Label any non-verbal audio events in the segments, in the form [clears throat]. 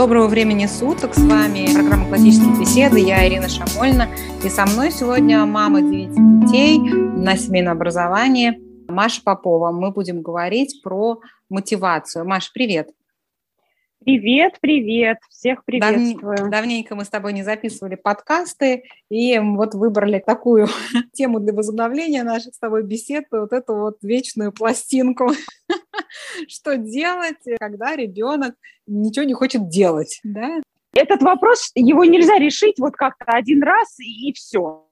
Доброго времени суток, с вами программа «Классические беседы», я Ирина Шамольна, и со мной сегодня мама девяти детей на семейном образовании Маша Попова. Мы будем говорить про мотивацию. Маша, привет! Привет, привет, всех приветствую. Дав... Давненько мы с тобой не записывали подкасты, и вот выбрали такую [laughs] тему для возобновления наших с тобой бесед, вот эту вот вечную пластинку. [laughs] Что делать, когда ребенок ничего не хочет делать, да? Этот вопрос, его нельзя решить вот как-то один раз и, и все.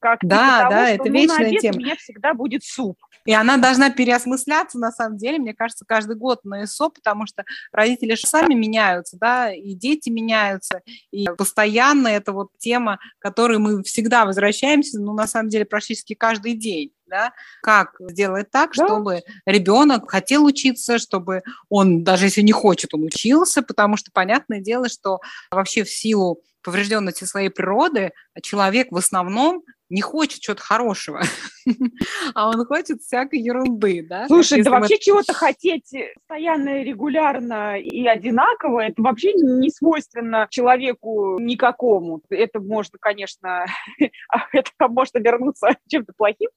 Как да, того, да, что, это ну, вечная тема. У меня всегда будет суп. И она должна переосмысляться, на самом деле, мне кажется, каждый год на ИСО, потому что родители же сами меняются, да, и дети меняются, и постоянно это вот тема, к которой мы всегда возвращаемся, ну, на самом деле, практически каждый день. Да? Как сделать так, да. чтобы ребенок хотел учиться, чтобы он, даже если не хочет, он учился, потому что понятное дело, что вообще в силу поврежденности своей природы человек в основном не хочет чего-то хорошего, [laughs] а он хочет всякой ерунды, да? Слушай, да вообще чего-то хотеть постоянно, регулярно и одинаково, это вообще не свойственно человеку никакому. Это можно, конечно, [laughs] это может вернуться [laughs] чем-то плохим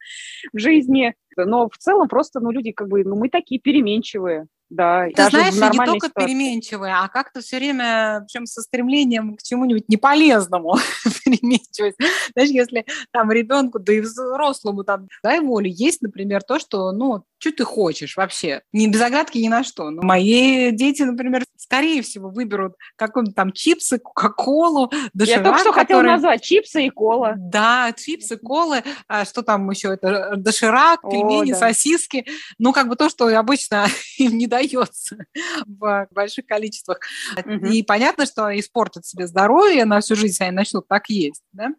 в жизни, но в целом просто, ну, люди как бы, ну, мы такие переменчивые да. Ты знаешь, не только ситуации. переменчивые, а как-то все время, причем со стремлением к чему-нибудь неполезному [laughs] переменчивость. Знаешь, если там ребенку, да и взрослому там, дай волю, есть, например, то, что, ну, что ты хочешь вообще? Не без оглядки ни на что. Но мои дети, например, скорее всего, выберут какой-нибудь там чипсы, кока-колу, доширак. Я только что который... хотела назвать чипсы и кола. Да, чипсы, колы, а что там еще? Это доширак, пельмени, О, да. сосиски. Ну, как бы то, что обычно [laughs] им не дается [laughs] в больших количествах. Угу. И понятно, что испортят себе здоровье на всю жизнь, они начнут так есть. Да?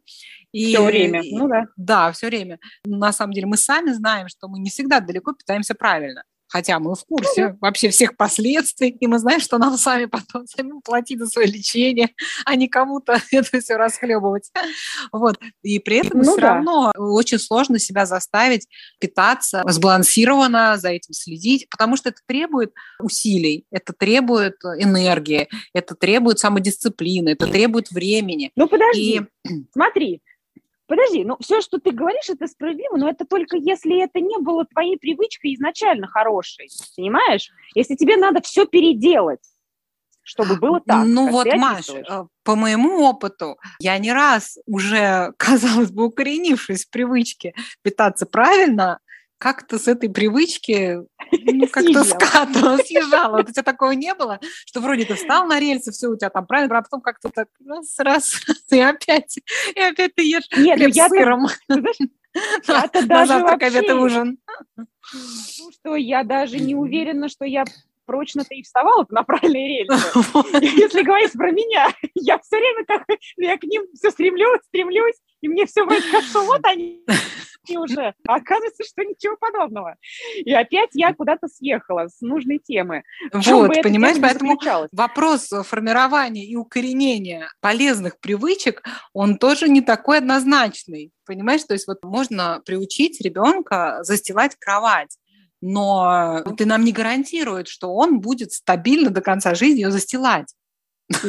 И, все время, ну да. Да, все время. На самом деле мы сами знаем, что мы не всегда далеко питаемся правильно. Хотя мы в курсе вообще всех последствий, и мы знаем, что нам сами потом самим платить за свое лечение, а не кому-то [laughs] это все расхлебывать. Вот. И при этом ну, все да. равно очень сложно себя заставить питаться сбалансированно, за этим следить, потому что это требует усилий, это требует энергии, это требует самодисциплины, это требует времени. Ну подожди, и... смотри, Подожди, ну все, что ты говоришь, это справедливо, но это только если это не было твоей привычкой изначально хорошей, понимаешь? Если тебе надо все переделать, чтобы было так. Ну вот, Маш, э, по моему опыту, я не раз уже, [laughs] казалось бы, укоренившись в привычке питаться правильно, как-то с этой привычки ну, как-то скатывала, [laughs] съезжала. Вот у тебя такого не было, что вроде ты встал на рельсы, все у тебя там правильно, а потом как-то так раз, раз, [laughs] и опять, и опять ты ешь Нет, хлеб я с сыром. [laughs] Я-то даже завтрак, обед и ужин. Ну что, я даже не уверена, что я прочно-то и вставала на правильные рельсы. Если говорить про меня, я все время как я к ним все стремлюсь, стремлюсь, и мне все вроде кажется, вот они уже. А оказывается, что ничего подобного. И опять я куда-то съехала с нужной темы. Вот, понимаешь, поэтому вопрос формирования и укоренения полезных привычек, он тоже не такой однозначный. Понимаешь, то есть вот можно приучить ребенка застилать кровать, но ты нам не гарантирует, что он будет стабильно до конца жизни ее застилать.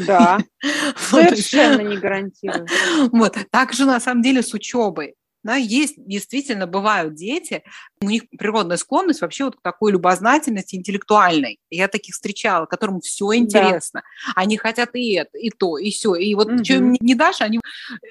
Да, [laughs] совершенно не гарантирую. Вот, так же на самом деле с учебой. Да, есть, действительно, бывают дети, у них природная склонность вообще вот к такой любознательности интеллектуальной. Я таких встречала, которым все интересно. Да. Они хотят и это, и то, и все. И вот угу. что им не дашь, они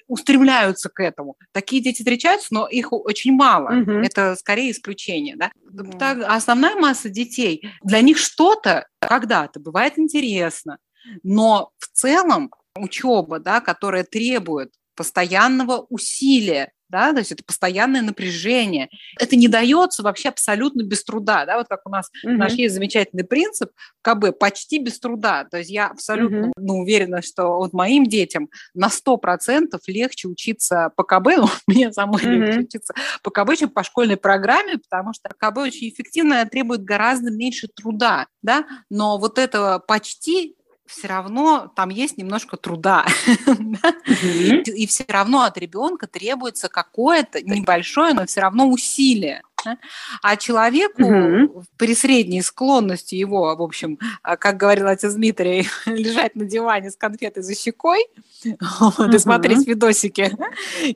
устремляются к этому. Такие дети встречаются, но их очень мало. Угу. Это скорее исключение. Да? Да. Так, основная масса детей, для них что-то когда-то бывает интересно. Но в целом учеба, да, которая требует постоянного усилия, да, то есть это постоянное напряжение. Это не дается вообще абсолютно без труда, да, вот как у нас угу. наш есть замечательный принцип КБ почти без труда, то есть я абсолютно угу. ну, уверена, что вот моим детям на 100% легче учиться по КБ, [laughs] ну, мне самой угу. легче учиться по КБ, чем по школьной программе, потому что КБ очень эффективно требует гораздо меньше труда, да, но вот этого почти все равно там есть немножко труда. [laughs] И все равно от ребенка требуется какое-то небольшое, но все равно усилие. А человеку угу. при средней склонности его, в общем, а, как говорил отец Дмитрий, [laughs] лежать на диване с конфетой за щекой [laughs] вот, и смотреть видосики,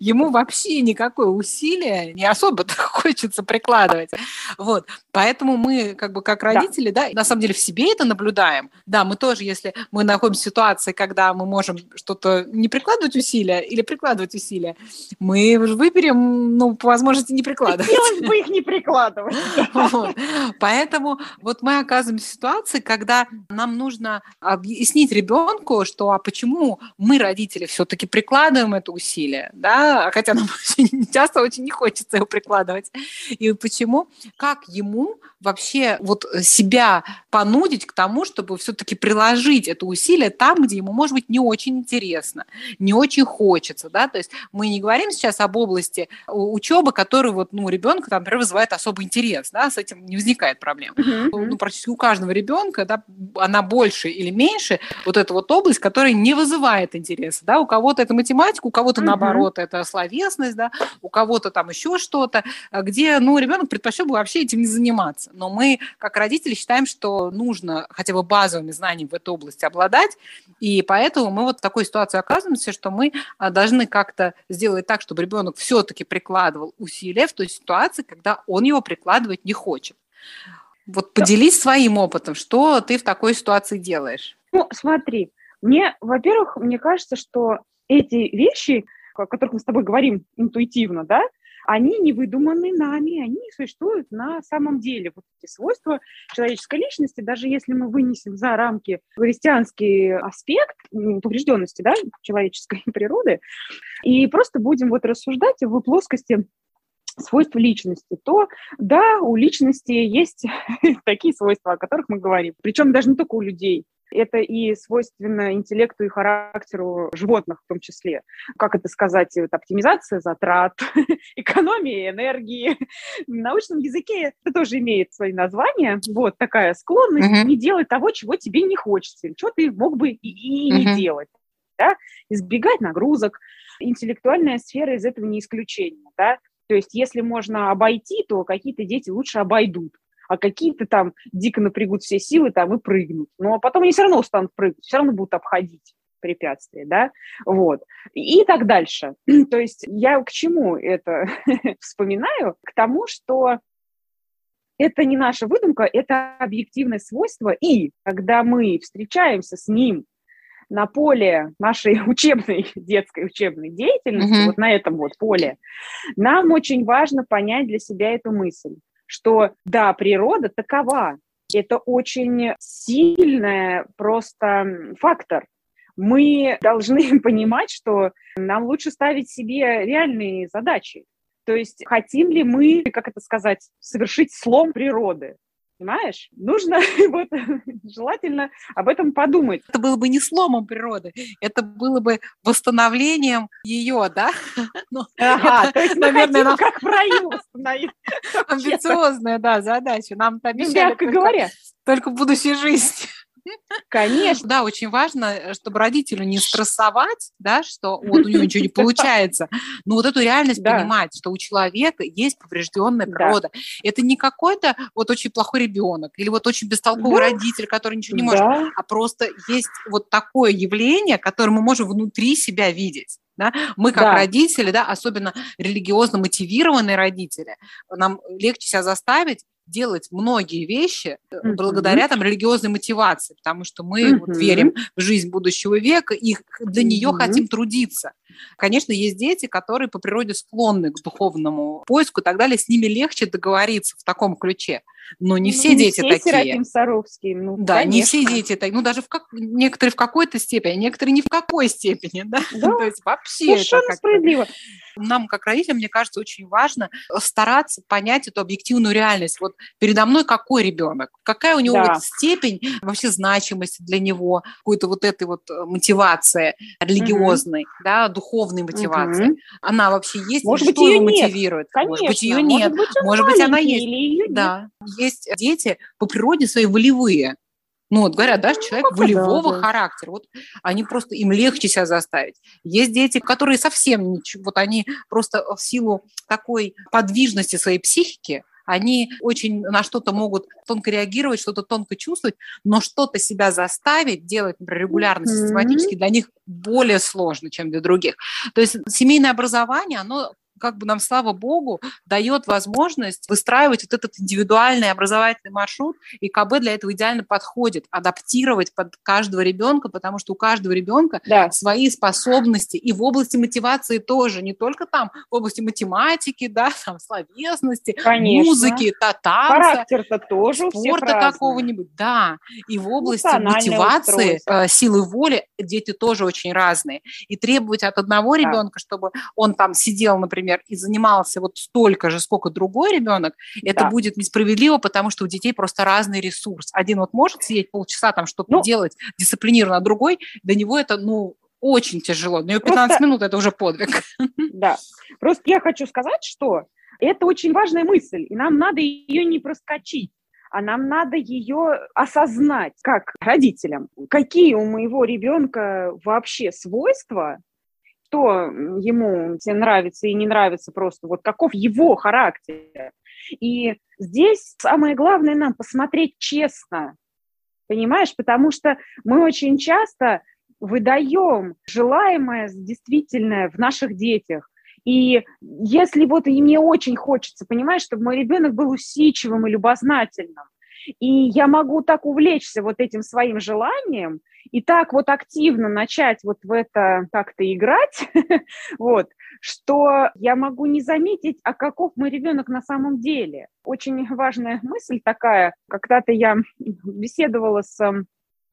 ему вообще никакое усилие не особо [laughs] хочется прикладывать. Вот. Поэтому мы, как бы, как родители, да. да, на самом деле в себе это наблюдаем. Да, мы тоже, если мы находимся в ситуации, когда мы можем что-то не прикладывать усилия или прикладывать усилия, мы выберем, ну, по возможности не прикладывать. Хотелось бы их не прикладывать. [laughs] Вот. Поэтому вот мы оказываемся в ситуации, когда нам нужно объяснить ребенку, что а почему мы, родители, все-таки прикладываем это усилие, да, хотя нам [laughs] часто очень не хочется его прикладывать. И почему, как ему вообще вот себя понудить к тому, чтобы все-таки приложить это усилие там, где ему, может быть, не очень интересно, не очень хочется, да, то есть мы не говорим сейчас об области учебы, которую вот, ну, ребенка, там, например, вызывает особый интерес, да, с этим не возникает проблем. Uh-huh. Ну, практически у каждого ребенка, да, она больше или меньше, вот эта вот область, которая не вызывает интереса, да, у кого-то это математика, у кого-то, uh-huh. наоборот, это словесность, да, у кого-то там еще что-то, где, ну, ребенок предпочел бы вообще этим не заниматься. Но мы, как родители, считаем, что нужно хотя бы базовыми знаниями в этой области обладать, и поэтому мы вот в такой ситуации оказываемся, что мы а, должны как-то сделать так, чтобы ребенок все-таки прикладывал усилия в той ситуации, когда он его прикладывать не хочет. Вот поделись своим опытом, что ты в такой ситуации делаешь? Ну, смотри, мне, во-первых, мне кажется, что эти вещи, о которых мы с тобой говорим интуитивно, да, они не выдуманы нами, они существуют на самом деле. Вот эти свойства человеческой личности, даже если мы вынесем за рамки христианский аспект поврежденности да, человеческой [laughs] природы, и просто будем вот рассуждать в плоскости свойств личности, то да, у личности есть [laughs] такие свойства, о которых мы говорим. Причем даже не только у людей. Это и свойственно интеллекту и характеру животных в том числе. Как это сказать? Вот, оптимизация затрат, [laughs] экономия энергии. В научном языке это тоже имеет свои названия. Вот такая склонность uh-huh. не делать того, чего тебе не хочется, что ты мог бы и, и uh-huh. не делать. Да? Избегать нагрузок. Интеллектуальная сфера из этого не исключение. Да? То есть если можно обойти, то какие-то дети лучше обойдут а какие-то там дико напрягут все силы там и прыгнут. Но потом они все равно устанут прыгать, все равно будут обходить препятствия, да, вот, и так дальше. [clears throat] То есть я к чему это [laughs] вспоминаю? К тому, что это не наша выдумка, это объективное свойство, и когда мы встречаемся с ним на поле нашей [laughs] учебной, детской учебной деятельности, mm-hmm. вот на этом вот поле, нам очень важно понять для себя эту мысль что да, природа такова. Это очень сильный просто фактор. Мы должны [laughs] понимать, что нам лучше ставить себе реальные задачи. То есть хотим ли мы, как это сказать, совершить слом природы? Понимаешь? Нужно [laughs] вот, желательно об этом подумать. Это было бы не сломом природы, это было бы восстановлением ее, да? [laughs] Ну, ага, то есть наверное, нам... как в раю восстановить. Амбициозная, да, задача. Нам ну, обещали только, говоря. только в будущей жизни. Конечно. Да, очень важно, э, чтобы родителю не стрессовать, да, что вот у него ничего не [laughs] получается, но вот эту реальность да. понимать, что у человека есть поврежденная природа. Да. Это не какой-то вот очень плохой ребенок или вот очень бестолковый да. родитель, который ничего не может, да. а просто есть вот такое явление, которое мы можем внутри себя видеть. Да? Мы как да. родители, да, особенно религиозно мотивированные родители, нам легче себя заставить делать многие вещи mm-hmm. благодаря там религиозной мотивации, потому что мы mm-hmm. вот, верим в жизнь будущего века и для нее mm-hmm. хотим трудиться. Конечно, есть дети, которые по природе склонны к духовному поиску и так далее, с ними легче договориться в таком ключе. Но не ну, все ну, дети все такие. Серафим Саровский, ну, да, конечно. не все дети такие. Ну, даже в как... некоторые в какой-то степени, а некоторые ни в какой степени. Да? [laughs] Да. То есть вообще Совершенно это справедливо. Нам, как родителям, мне кажется, очень важно стараться понять эту объективную реальность. Вот передо мной какой ребенок, какая у него да. вот степень вообще значимости для него, какой-то вот этой вот э, мотивации религиозной, угу. да, духовной мотивации. Угу. Она вообще есть? Может быть, ее нет. мотивирует? Конечно. Может быть, ее нет. Может быть, Может быть она есть. Или да. Есть дети по природе свои волевые. Ну, вот говорят, да, человек ну, волевого да, да. характера. Вот они просто, им легче себя заставить. Есть дети, которые совсем ничего, вот они просто в силу такой подвижности своей психики, Они очень на что-то могут тонко реагировать, что-то тонко чувствовать, но что-то себя заставить делать, например, регулярно, систематически, для них более сложно, чем для других. То есть семейное образование, оно как бы нам, слава богу, дает возможность выстраивать вот этот индивидуальный образовательный маршрут, и КБ для этого идеально подходит, адаптировать под каждого ребенка, потому что у каждого ребенка да. свои способности, и в области мотивации тоже, не только там в области математики, да, там словесности, Конечно. музыки, та танца. Характер-то тоже спорта какого-нибудь, да, и в области мотивации, э, силы воли дети тоже очень разные, и требовать от одного да. ребенка, чтобы он там сидел, например, например, и занимался вот столько же, сколько другой ребенок, это да. будет несправедливо, потому что у детей просто разный ресурс. Один вот может сидеть полчаса там что-то ну, делать дисциплинированно, а другой, до него это, ну, очень тяжело. Но 15 просто, минут – это уже подвиг. [laughs] Да. Просто я хочу сказать, что это очень важная мысль, и нам надо ее не проскочить а нам надо ее осознать как родителям. Какие у моего ребенка вообще свойства, что ему тебе нравится и не нравится просто, вот каков его характер. И здесь самое главное нам посмотреть честно, понимаешь, потому что мы очень часто выдаем желаемое, действительное в наших детях. И если вот и мне очень хочется, понимаешь, чтобы мой ребенок был усидчивым и любознательным, и я могу так увлечься вот этим своим желанием и так вот активно начать вот в это как-то играть, [laughs] вот, что я могу не заметить, а каков мой ребенок на самом деле. Очень важная мысль такая. Когда-то я беседовала с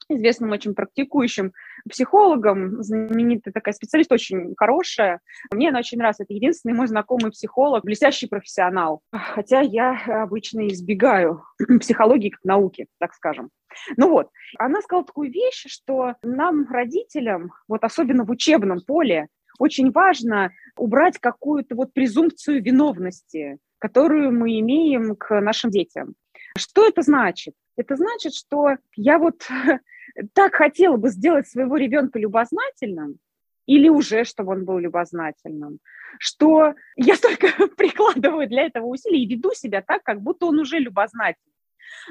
известным очень практикующим психологом, знаменитая такая специалист, очень хорошая. Мне она очень нравится. Это единственный мой знакомый психолог, блестящий профессионал. Хотя я обычно избегаю [clears throat] психологии как науки, так скажем. Ну вот, она сказала такую вещь, что нам, родителям, вот особенно в учебном поле, очень важно убрать какую-то вот презумпцию виновности, которую мы имеем к нашим детям. Что это значит? Это значит, что я вот [laughs] так хотела бы сделать своего ребенка любознательным, или уже, чтобы он был любознательным, что я столько [laughs] прикладываю для этого усилий и веду себя так, как будто он уже любознательный.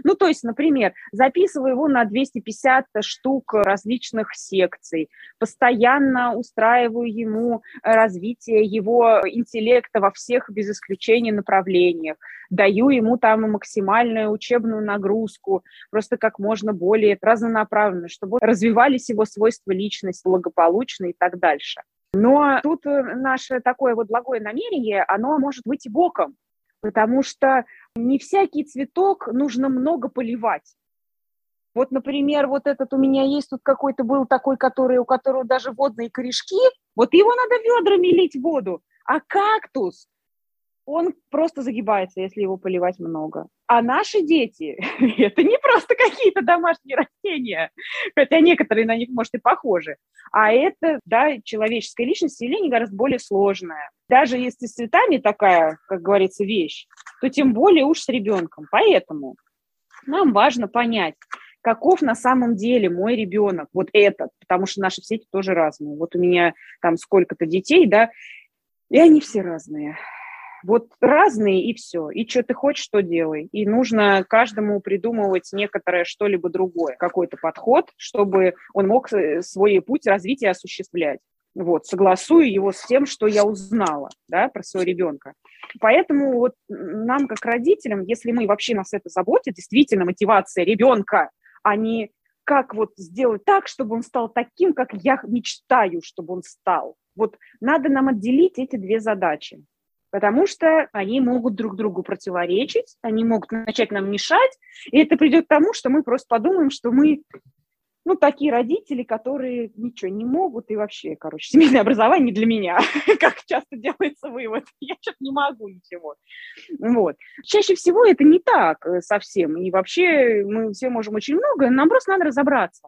Ну, то есть, например, записываю его на 250 штук различных секций, постоянно устраиваю ему развитие его интеллекта во всех, без исключения, направлениях, даю ему там максимальную учебную нагрузку, просто как можно более разнонаправленно, чтобы развивались его свойства личности благополучно и так дальше. Но тут наше такое вот благое намерение, оно может быть и боком, потому что не всякий цветок нужно много поливать. Вот, например, вот этот у меня есть тут какой-то был такой, который, у которого даже водные корешки, вот его надо ведрами лить воду. А кактус, он просто загибается, если его поливать много. А наши дети, это не просто какие-то домашние растения, хотя некоторые на них, может, и похожи, а это, да, человеческая личность явление гораздо более сложное. Даже если с цветами такая, как говорится, вещь, то тем более уж с ребенком. Поэтому нам важно понять, каков на самом деле мой ребенок, вот этот, потому что наши все тоже разные. Вот у меня там сколько-то детей, да, и они все разные. Вот разные и все. И что ты хочешь, что делай. И нужно каждому придумывать некоторое что-либо другое, какой-то подход, чтобы он мог э, свой путь развития осуществлять. Вот, согласую его с тем, что я узнала да, про своего ребенка. Поэтому вот нам, как родителям, если мы вообще нас это заботит, действительно мотивация ребенка, а не как вот сделать так, чтобы он стал таким, как я мечтаю, чтобы он стал. Вот надо нам отделить эти две задачи потому что они могут друг другу противоречить, они могут начать нам мешать, и это придет к тому, что мы просто подумаем, что мы ну, такие родители, которые ничего не могут, и вообще, короче, семейное образование для меня, [laughs] как часто делается вывод, [laughs] я что-то не могу ничего. Вот. Чаще всего это не так э, совсем, и вообще мы все можем очень много, нам просто надо разобраться.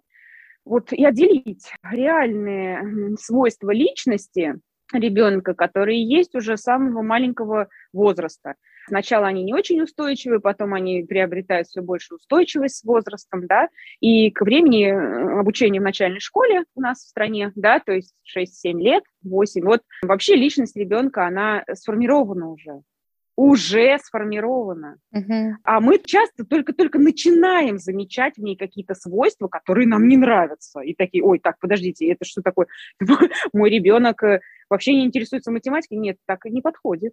Вот и отделить реальные свойства личности ребенка, которые есть уже с самого маленького возраста. Сначала они не очень устойчивы, потом они приобретают все больше устойчивость с возрастом, да, и к времени э, обучения в начальной школе у нас в стране, да, то есть 6-7 лет, 8, вот вообще личность ребенка, она сформирована уже. Уже сформирована. Угу. А мы часто только-только начинаем замечать в ней какие-то свойства, которые нам не нравятся. И такие, ой, так, подождите, это что такое? [laughs] Мой ребенок э, вообще не интересуется математикой? Нет, так и не подходит.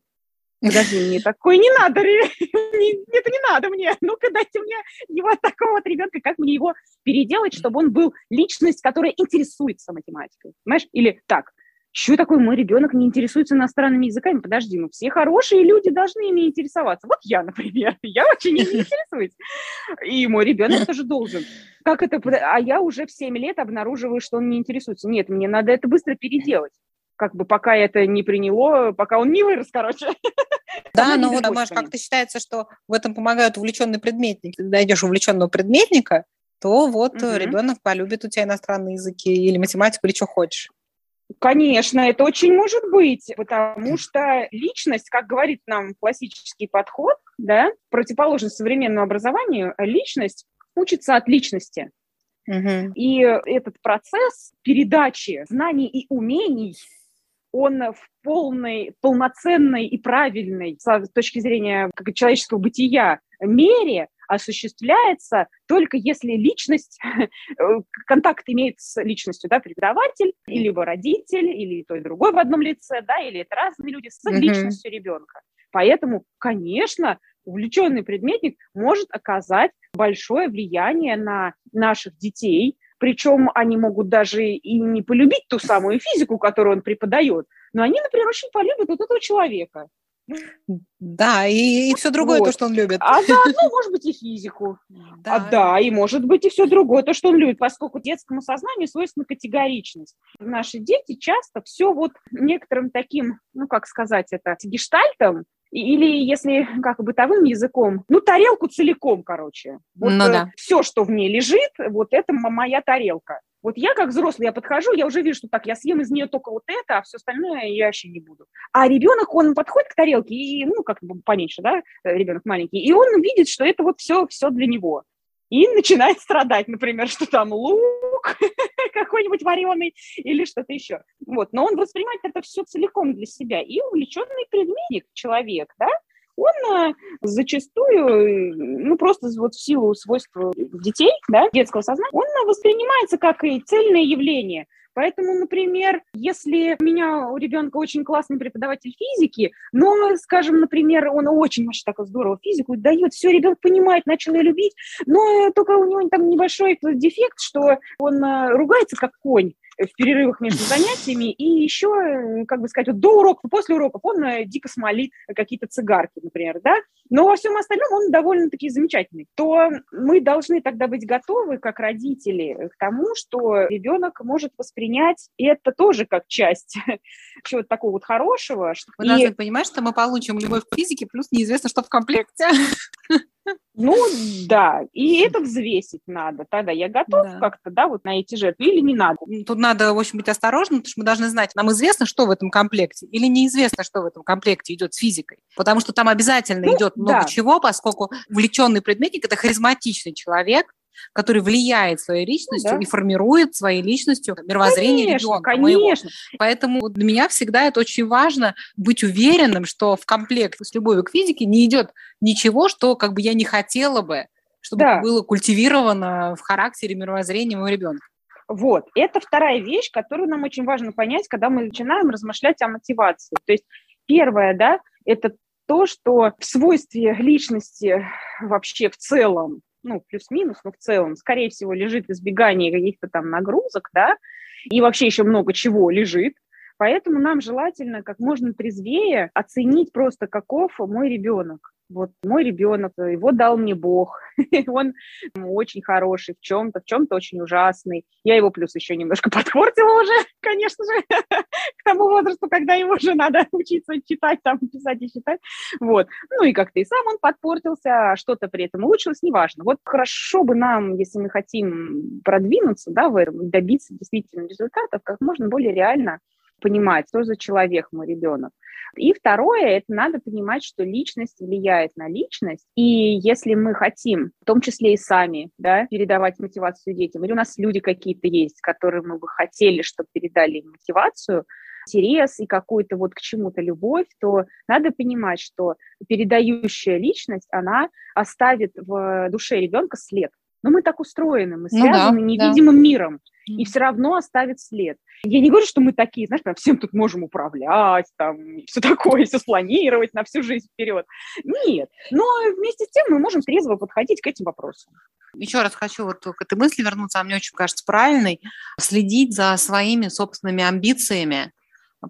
Подожди, мне такое не надо, [laughs] это не надо мне. Ну-ка дайте мне его такого вот ребенка, как мне его переделать, чтобы он был личность, которая интересуется математикой. Понимаешь? Или так, что такое мой ребенок не интересуется иностранными языками? Подожди, ну все хорошие люди должны ими интересоваться. Вот я, например, [laughs] я очень ими [laughs] интересуюсь. И мой ребенок [laughs] тоже должен. Как это? А я уже в 7 лет обнаруживаю, что он не интересуется. Нет, мне надо это быстро переделать. Как бы пока это не приняло, пока он не вырос, короче. Да, но вот, Маш, как-то считается, что в этом помогают увлеченные предметники. Ты найдешь увлеченного предметника, то вот угу. ребенок полюбит у тебя иностранные языки или математику, или что хочешь. Конечно, это очень может быть, потому что личность, как говорит нам классический подход, да, противоположный современному образованию, личность учится от личности. Угу. И этот процесс передачи знаний и умений, он в полной, полноценной и правильной с точки зрения человеческого бытия мере осуществляется только если личность, [laughs] э, контакт имеет с личностью, да, преподаватель, или родитель, или то и другой в одном лице, да, или это разные люди с mm-hmm. личностью ребенка. Поэтому, конечно, увлеченный предметник может оказать большое влияние на наших детей, причем они могут даже и не полюбить ту самую физику, которую он преподает, но они, например, очень полюбят вот этого человека. Да, и, и все другое, вот. то, что он любит. А заодно, может быть, и физику. [laughs] Да. А, да, и может быть, и все другое, то, что он любит, поскольку детскому сознанию свойственна категоричность. Наши дети часто все вот некоторым таким, ну, как сказать это, гештальтом, или если как бытовым языком, ну, тарелку целиком, короче. Вот ну, да. все, что в ней лежит, вот это моя тарелка. Вот я как взрослый, я подхожу, я уже вижу, что так, я съем из нее только вот это, а все остальное я вообще не буду. А ребенок, он подходит к тарелке, и, ну, как поменьше, да, ребенок маленький, и он видит, что это вот все, все для него. И начинает страдать, например, что там лук [laughs] какой-нибудь вареный или что-то еще. Вот. Но он воспринимает это все целиком для себя. И увлеченный предметник человек, да, он э, зачастую, э, ну, просто вот в силу свойств детей, да, детского сознания, он воспринимается как и цельное явление. Поэтому, например, если у меня у ребенка очень классный преподаватель физики, но, скажем, например, он очень вообще так здорово физику дает, все, ребенок понимает, начал ее любить, но только у него там небольшой дефект, что он э, ругается как конь, в перерывах между занятиями, и еще, э, как бы сказать, вот до уроков, после уроков он э, дико смолит какие-то цигарки, например, да, но во всем остальном он довольно-таки замечательный, то мы должны тогда быть готовы, как родители, к тому, что ребенок может воспринять это тоже как часть [laughs] чего-то такого вот хорошего. Вы и... должны понимать, что мы получим любовь к физике, плюс неизвестно, что в комплекте. [laughs] Ну, да, и это взвесить надо. Тогда я готов да. как-то, да, вот на эти жертвы или не надо. Тут надо, в общем, быть осторожным, потому что мы должны знать, нам известно, что в этом комплекте, или неизвестно, что в этом комплекте идет с физикой. Потому что там обязательно ну, идет много да. чего, поскольку увлеченный предметник – это харизматичный человек, который влияет своей личностью ну, да. и формирует своей личностью мировоззрение конечно, ребенка. Конечно. Моего. Поэтому для меня всегда это очень важно быть уверенным, что в комплект с любовью к физике не идет ничего, что как бы я не хотела бы, чтобы да. было культивировано в характере мировоззрения моего ребенка. Вот, это вторая вещь, которую нам очень важно понять, когда мы начинаем размышлять о мотивации. То есть первое, да, это то, что в свойстве личности вообще в целом ну, плюс-минус, но в целом, скорее всего, лежит избегание каких-то там нагрузок, да, и вообще еще много чего лежит. Поэтому нам желательно как можно трезвее оценить просто, каков мой ребенок вот мой ребенок, его дал мне Бог, [laughs] он очень хороший в чем-то, в чем-то очень ужасный. Я его плюс еще немножко [laughs] подпортила уже, конечно же, [laughs] к тому возрасту, когда ему уже надо учиться читать, там, писать и читать. Вот. Ну и как-то и сам он подпортился, а что-то при этом улучшилось, неважно. Вот хорошо бы нам, если мы хотим продвинуться, да, в этом, добиться действительно результатов, как можно более реально понимать, что за человек мой ребенок. И второе, это надо понимать, что личность влияет на личность, и если мы хотим, в том числе и сами, да, передавать мотивацию детям, или у нас люди какие-то есть, которые мы бы хотели, чтобы передали им мотивацию, интерес и какую-то вот к чему-то любовь, то надо понимать, что передающая личность, она оставит в душе ребенка след. Но мы так устроены, мы связаны ну да, невидимым да. миром и все равно оставит след. Я не говорю, что мы такие, знаешь, прям всем тут можем управлять, там, все такое, все спланировать на всю жизнь вперед. Нет. Но вместе с тем мы можем трезво подходить к этим вопросам. Еще раз хочу вот к этой мысли вернуться, а мне очень кажется правильной, следить за своими собственными амбициями,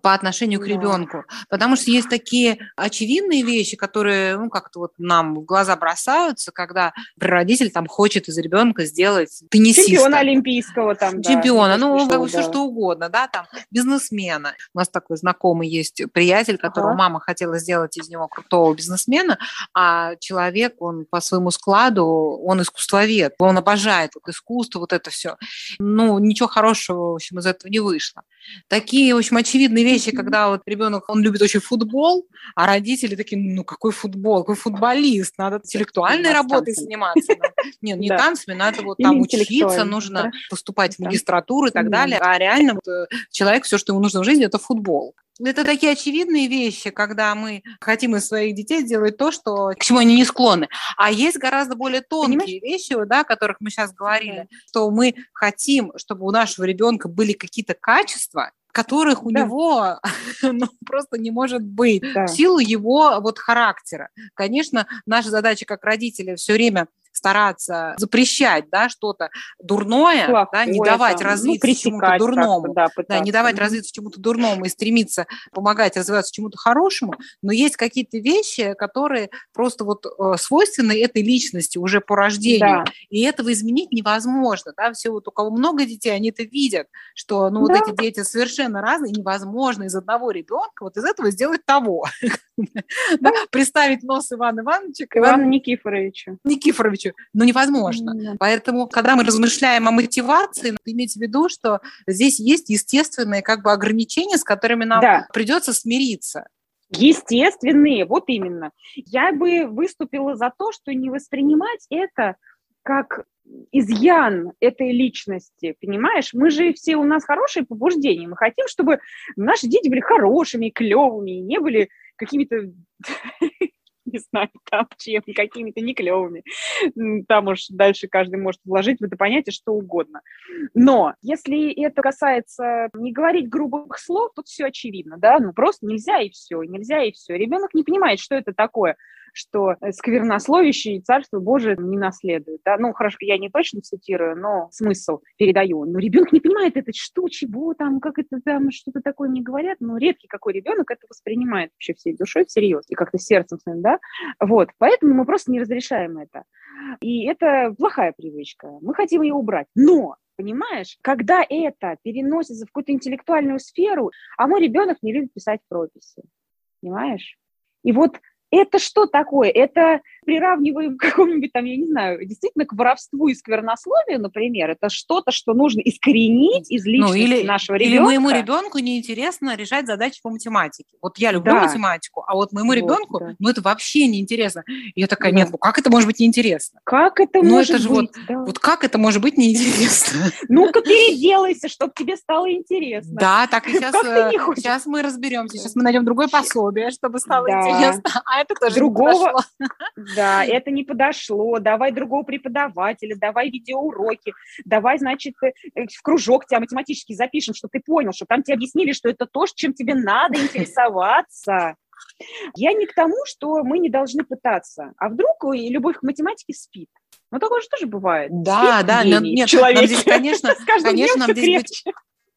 по отношению к ребенку. Потому что есть такие очевидные вещи, которые, ну, как-то вот нам в глаза бросаются, когда родитель там хочет из ребенка сделать теннисиста. Чемпиона олимпийского там, Чемпиона, да, ну, что, все да. что угодно, да, там, бизнесмена. У нас такой знакомый есть приятель, которого ага. мама хотела сделать из него крутого бизнесмена, а человек, он по своему складу, он искусствовед, он обожает вот искусство, вот это все. Ну, ничего хорошего, в общем, из этого не вышло. Такие, в общем, очевидные вещи, когда вот ребенок, он любит очень футбол, а родители такие, ну какой футбол, какой футболист, надо интеллектуальной работой заниматься. [laughs] Нет, не танцами, надо вот там учиться, нужно поступать в магистратуру и так далее. А реально э, человек, все, что ему нужно в жизни, это футбол. Это такие очевидные вещи, когда мы хотим из своих детей сделать то, что, к чему они не склонны. А есть гораздо более тонкие Понимаешь? вещи, да, о которых мы сейчас говорили, да. что мы хотим, чтобы у нашего ребенка были какие-то качества, которых у да. него [laughs] ну, просто не может быть да. в силу его вот характера. Конечно, наша задача как родители все время стараться запрещать, да, что-то дурное, Плохое, да, не давать там, ну, развиться ну, чему-то дурному, да, да, не давать развиться чему-то дурному и стремиться помогать развиваться чему-то хорошему, но есть какие-то вещи, которые просто вот э, свойственны этой личности уже по рождению, да. и этого изменить невозможно, да, все вот у кого много детей, они это видят, что, ну, да. вот эти дети совершенно разные, невозможно из одного ребенка вот из этого сделать того, [laughs] да, представить нос Ивана Ивановича к Ивану Никифоровичу. Никифоровичу помощью, но невозможно. Mm-hmm. Поэтому, когда мы размышляем о мотивации, имейте в виду, что здесь есть естественные как бы ограничения, с которыми нам да. придется смириться. Естественные, вот именно. Я бы выступила за то, что не воспринимать это как изъян этой личности, понимаешь? Мы же все, у нас хорошие побуждения, мы хотим, чтобы наши дети были хорошими, клевыми, не были какими-то не знаю, [laughs] там, чем, какими-то не клевыми. Там уж дальше каждый может вложить в это понятие что угодно. Но если это касается не говорить грубых слов, тут все очевидно, да, ну просто нельзя и все, нельзя и все. Ребенок не понимает, что это такое что э, сквернословящий Царство Божие не наследует. Да? Ну, хорошо, я не точно цитирую, но смысл передаю. Но ребенок не понимает это, что, чего там, как это там, что-то такое не говорят. Но редкий какой ребенок это воспринимает вообще всей душой всерьез и как-то сердцем да. Вот, поэтому мы просто не разрешаем это. И это плохая привычка. Мы хотим ее убрать. Но Понимаешь, когда это переносится в какую-то интеллектуальную сферу, а мой ребенок не любит писать прописи. Понимаешь? И вот это что такое? Это приравниваем к какому-нибудь там, я не знаю, действительно к воровству и сквернословию, например. Это что-то, что нужно искоренить из личности ну, или, нашего ребенка. Или моему ребенку неинтересно решать задачи по математике. Вот я люблю да. математику, а вот моему вот, ребенку, да. ну это вообще неинтересно. И я такая, нет, ну как это может быть неинтересно? Как это ну, может это же быть? Вот, да. вот как это может быть неинтересно? [laughs] Ну-ка переделайся, чтобы тебе стало интересно. Да, так и [laughs] сейчас, э, сейчас мы разберемся. Сейчас мы найдем другое пособие, чтобы стало да. интересно. [laughs] А это тоже другого, да, это не подошло, давай другого преподавателя, давай видеоуроки, давай, значит, э, в кружок тебя математически запишем, чтобы ты понял, чтобы там тебе объяснили, что это то, чем тебе надо интересоваться. Я не к тому, что мы не должны пытаться, а вдруг любовь к математике спит. Ну, такое же тоже бывает. Да, спит да, гений, нет, человек. нам здесь, конечно, конечно, нам здесь быть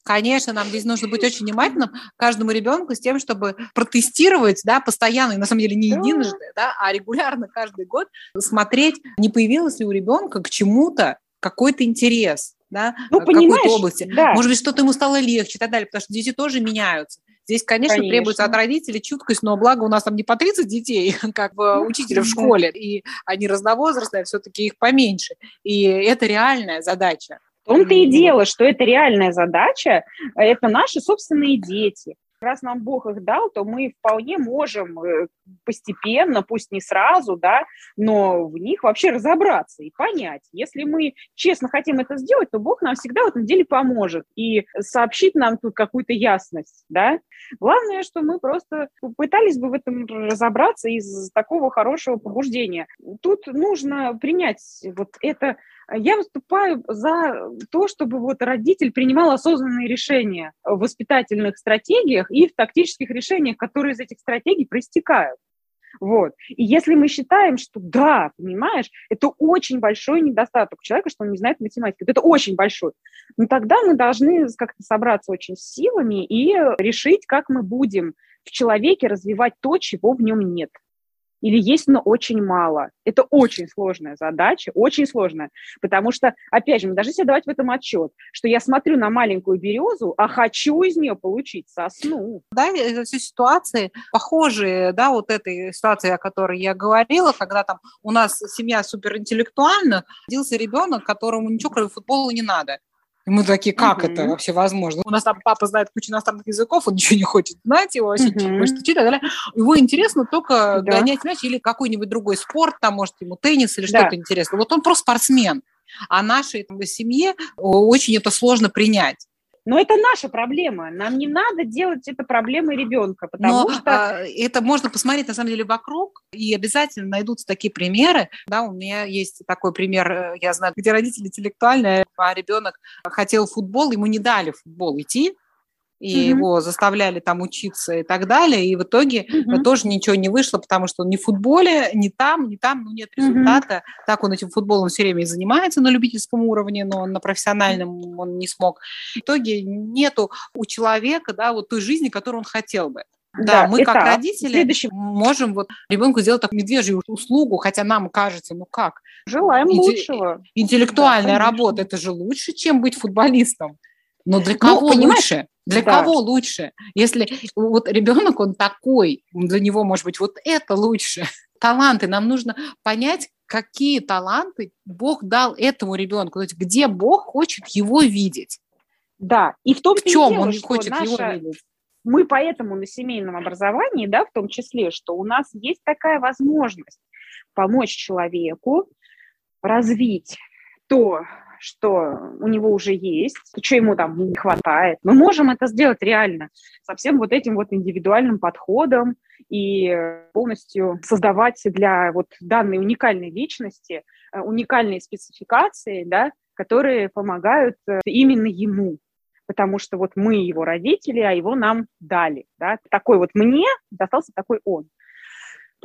Конечно, нам здесь нужно быть очень внимательным каждому ребенку с тем, чтобы протестировать, да, постоянно, и на самом деле не единожды, да, а регулярно каждый год смотреть, не появилось ли у ребенка к чему-то какой-то интерес, да, ну, какой-то области. Да. Может быть, что-то ему стало легче и так далее, потому что дети тоже меняются. Здесь, конечно, конечно, требуется от родителей чуткость, но благо у нас там не по 30 детей, [laughs] как бы ну, учителя в школе, и они разновозрастные, все-таки их поменьше. И это реальная задача. Том-то и дело, что это реальная задача, это наши собственные дети. раз нам Бог их дал, то мы вполне можем э, постепенно, пусть не сразу, да, но в них вообще разобраться и понять. Если мы честно хотим это сделать, то Бог нам всегда в этом деле поможет и сообщит нам тут какую-то ясность, да. Главное, что мы просто пытались бы в этом разобраться из такого хорошего побуждения. Тут нужно принять вот это я выступаю за то, чтобы вот родитель принимал осознанные решения в воспитательных стратегиях и в тактических решениях, которые из этих стратегий проистекают. Вот. И если мы считаем, что да, понимаешь, это очень большой недостаток человека, что он не знает математики, это очень большой, ну тогда мы должны как-то собраться очень силами и решить, как мы будем в человеке развивать то, чего в нем нет или есть, но очень мало. Это очень сложная задача, очень сложная, потому что, опять же, мы должны себе давать в этом отчет, что я смотрю на маленькую березу, а хочу из нее получить сосну. Да, все ситуации похожие, да, вот этой ситуации, о которой я говорила, когда там у нас семья суперинтеллектуальна, родился ребенок, которому ничего кроме футбола не надо. И мы такие, как uh-huh. это вообще возможно? У нас там папа знает кучу иностранных языков, он ничего не хочет знать, его вообще uh-huh. не хочет учить, и так далее. Его интересно только да. гонять мяч или какой-нибудь другой спорт, там, может, ему теннис или да. что-то интересное. Вот он просто спортсмен. А нашей там, семье очень это сложно принять. Но это наша проблема. Нам не надо делать это проблемой ребенка, потому Но, что... А, это можно посмотреть, на самом деле, вокруг, и обязательно найдутся такие примеры. Да, у меня есть такой пример, э, я знаю, где родители интеллектуальные, а ребенок хотел футбол, ему не дали в футбол идти, и mm-hmm. его заставляли там учиться и так далее, и в итоге mm-hmm. тоже ничего не вышло, потому что он ни в футболе, ни там, ни там, ну нет результата. Mm-hmm. Так он этим футболом все время и занимается на любительском уровне, но на профессиональном он не смог. В итоге нету у человека, да, вот той жизни, которую он хотел бы. Да, да мы как родители следующий... можем вот ребенку сделать так медвежью услугу, хотя нам кажется, ну как? Желаем Инте... лучшего. Интеллектуальная да, работа, это же лучше, чем быть футболистом. Но для ну, кого ну, лучше? Для да. кого лучше? Если вот ребенок, он такой, для него, может быть, вот это лучше. [laughs] Таланты. Нам нужно понять, какие таланты Бог дал этому ребенку. То есть где Бог хочет его видеть. Да, и в том в чем дело, он хочет наша... его видеть. Мы поэтому на семейном образовании, да, в том числе, что у нас есть такая возможность помочь человеку развить то, что у него уже есть, что ему там не хватает. Мы можем это сделать реально со всем вот этим вот индивидуальным подходом и полностью создавать для вот данной уникальной личности э, уникальные спецификации, да, которые помогают э, именно ему потому что вот мы его родители, а его нам дали. Да? Такой вот мне достался такой он.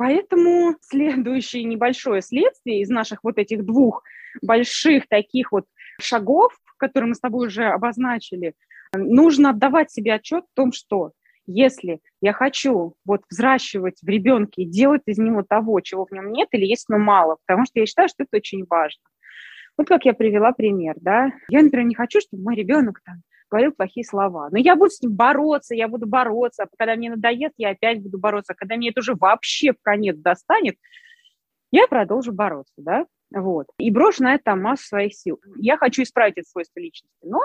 Поэтому следующее небольшое следствие из наших вот этих двух больших таких вот шагов, которые мы с тобой уже обозначили, нужно отдавать себе отчет в том, что если я хочу вот взращивать в ребенке и делать из него того, чего в нем нет или есть, но мало, потому что я считаю, что это очень важно. Вот как я привела пример, да. Я, например, не хочу, чтобы мой ребенок там говорил плохие слова. Но я буду с ним бороться, я буду бороться. Когда мне надоест, я опять буду бороться. Когда мне это уже вообще в конец достанет, я продолжу бороться, да. Вот. И брошу на это там массу своих сил. Я хочу исправить это свойство личности. Но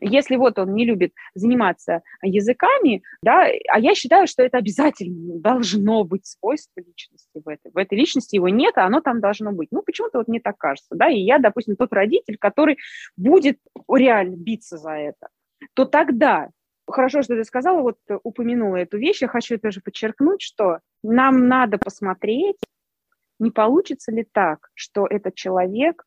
если вот он не любит заниматься языками, да, а я считаю, что это обязательно должно быть свойство личности в этой. В этой личности его нет, а оно там должно быть. Ну, почему-то вот мне так кажется, да, и я, допустим, тот родитель, который будет реально биться за это, то тогда Хорошо, что ты сказала, вот упомянула эту вещь, я хочу тоже подчеркнуть, что нам надо посмотреть не получится ли так, что этот человек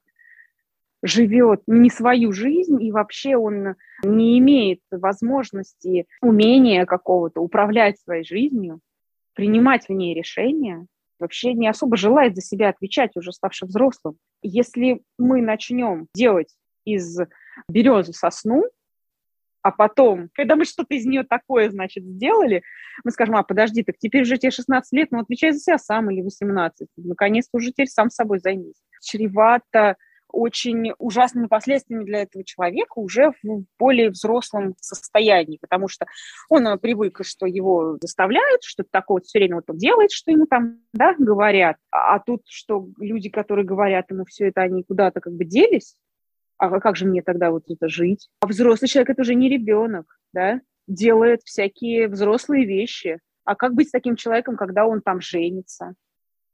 живет не свою жизнь, и вообще он не имеет возможности, умения какого-то управлять своей жизнью, принимать в ней решения, вообще не особо желает за себя отвечать, уже ставший взрослым. Если мы начнем делать из березы сосну, а потом, когда мы что-то из нее такое, значит, сделали, мы скажем, а, подожди, так теперь уже тебе 16 лет, ну, отвечай за себя сам или 18. Наконец-то уже теперь сам собой займись. Чревато очень ужасными последствиями для этого человека уже в более взрослом состоянии, потому что он э, привык, что его заставляют, что-то такое все время вот он делает, что ему там да, говорят, а, а тут что люди, которые говорят ему все это, они куда-то как бы делись, а как же мне тогда вот это жить? А взрослый человек – это уже не ребенок, да? делает всякие взрослые вещи. А как быть с таким человеком, когда он там женится?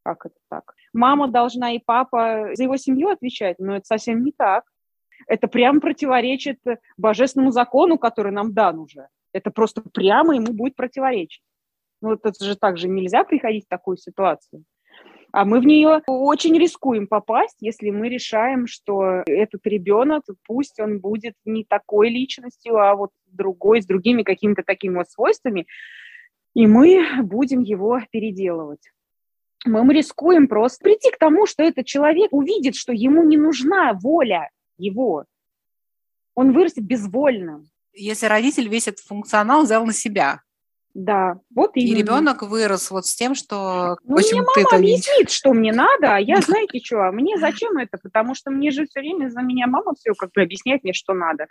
Как это так? Мама должна и папа за его семью отвечать, но это совсем не так. Это прямо противоречит божественному закону, который нам дан уже. Это просто прямо ему будет противоречить. Ну, это же так же нельзя приходить в такую ситуацию. А мы в нее очень рискуем попасть, если мы решаем, что этот ребенок, пусть он будет не такой личностью, а вот другой, с другими какими-то такими вот свойствами, и мы будем его переделывать. Мы, мы рискуем просто прийти к тому, что этот человек увидит, что ему не нужна воля его. Он вырастет безвольным. Если родитель весь этот функционал взял на себя, да, вот и именно. ребенок вырос вот с тем, что ну, мне мама это объяснит, что мне надо, а я [laughs] знаете что, а мне зачем это, потому что мне же все время за меня мама все как бы объясняет мне, что надо,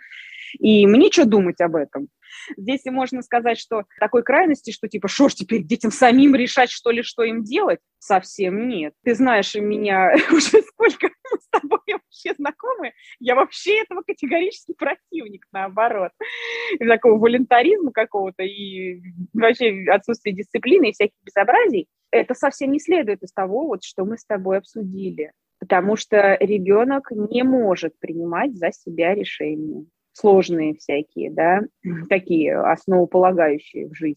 и мне что думать об этом. Здесь можно сказать, что такой крайности, что типа, что ж теперь детям самим решать, что ли, что им делать? Совсем нет. Ты знаешь меня [laughs] уже сколько мы с тобой вообще знакомы, я вообще этого категорически противник, наоборот. Такого волонтаризма какого-то и вообще отсутствие дисциплины и всяких безобразий. Это совсем не следует из того, вот, что мы с тобой обсудили. Потому что ребенок не может принимать за себя решения сложные всякие, да, [clears throat] такие основополагающие в жизни.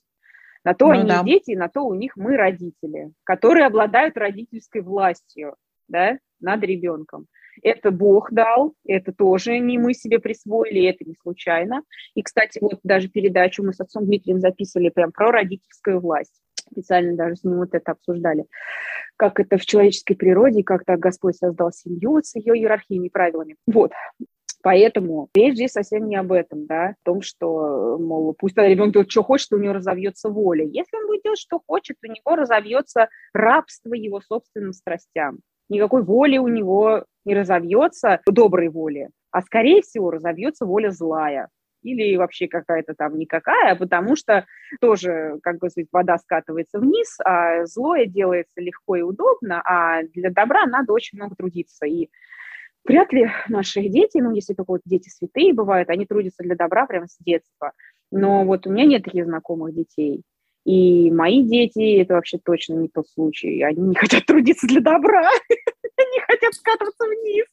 На то ну, они да. дети, на то у них мы родители, которые обладают родительской властью, да, над ребенком. Это Бог дал, это тоже не мы себе присвоили, это не случайно. И, кстати, вот даже передачу мы с отцом Дмитрием записывали прям про родительскую власть. Специально даже с ним вот это обсуждали. Как это в человеческой природе, как так Господь создал семью с ее иерархиями и правилами. Вот. Поэтому речь здесь совсем не об этом, да, о том, что, мол, пусть ребенок делает, что хочет, у него разовьется воля. Если он будет делать, что хочет, у него разовьется рабство его собственным страстям. Никакой воли у него не разовьется, доброй воли, а, скорее всего, разовьется воля злая или вообще какая-то там никакая, потому что тоже, как бы вода скатывается вниз, а злое делается легко и удобно, а для добра надо очень много трудиться. И Вряд ли наши дети, ну, если только вот дети святые бывают, они трудятся для добра прямо с детства. Но вот у меня нет таких знакомых детей. И мои дети, это вообще точно не тот случай. Они не [laughs] хотят трудиться для добра. Они хотят скатываться вниз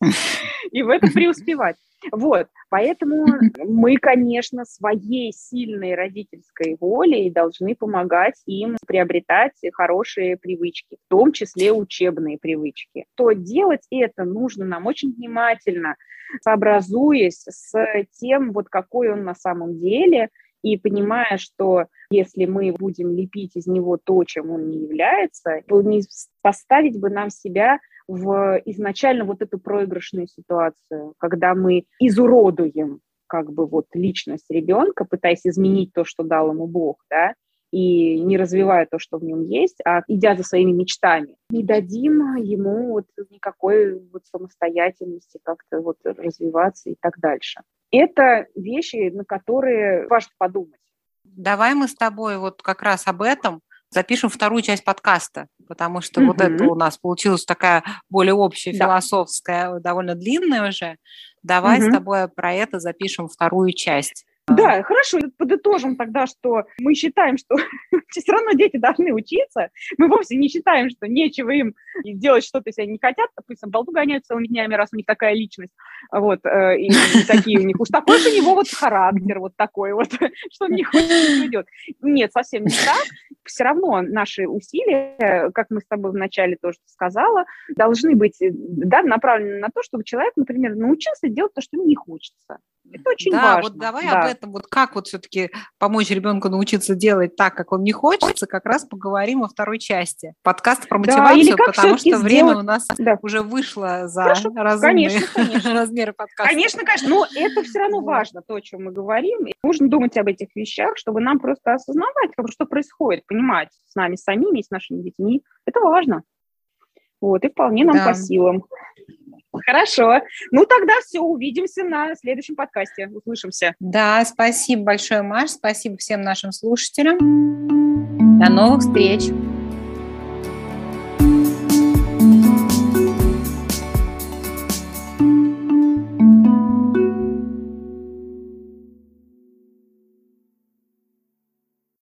и в этом преуспевать. Вот, поэтому мы, конечно, своей сильной родительской волей должны помогать им приобретать хорошие привычки, в том числе учебные привычки. То делать это нужно нам очень внимательно, сообразуясь с тем, вот какой он на самом деле, и понимая, что если мы будем лепить из него то, чем он не является, не поставить бы нам себя в изначально вот эту проигрышную ситуацию, когда мы изуродуем как бы вот личность ребенка, пытаясь изменить то, что дал ему Бог, да, и не развивая то, что в нем есть, а идя за своими мечтами. Не дадим ему вот никакой вот самостоятельности как-то вот развиваться и так дальше. Это вещи, на которые важно подумать. Давай мы с тобой вот как раз об этом запишем вторую часть подкаста, потому что mm-hmm. вот это у нас получилась такая более общая, да. философская, довольно длинная уже. Давай mm-hmm. с тобой про это запишем вторую часть. Да, хорошо, подытожим тогда, что мы считаем, что [laughs] все равно дети должны учиться. Мы вовсе не считаем, что нечего им делать что-то, если они не хотят. Допустим, болту гоняют целыми днями, раз у них такая личность. Вот, э, и, и такие у них. Уж такой у него вот характер вот такой вот, [laughs] что он не хочет, идет. Нет, совсем не так. Все равно наши усилия, как мы с тобой вначале тоже сказала, должны быть да, направлены на то, чтобы человек, например, научился делать то, что ему не хочется. Это очень да, важно. вот давай да. об этом, вот как вот все-таки помочь ребенку научиться делать так, как он не хочется, как раз поговорим во второй части. Подкаст про мотивацию, да, потому что сделать... время у нас да. уже вышло за Хорошо. разумные конечно, конечно. [laughs] размеры подкаста. Конечно, конечно, но это все равно важно, то, о чем мы говорим. И нужно думать об этих вещах, чтобы нам просто осознавать, что происходит, понимать с нами самими, с нашими детьми. Это важно. Вот, и вполне нам да. по силам. Хорошо. Ну, тогда все, увидимся на следующем подкасте. Услышимся. Да, спасибо большое, Маш. Спасибо всем нашим слушателям. До новых встреч.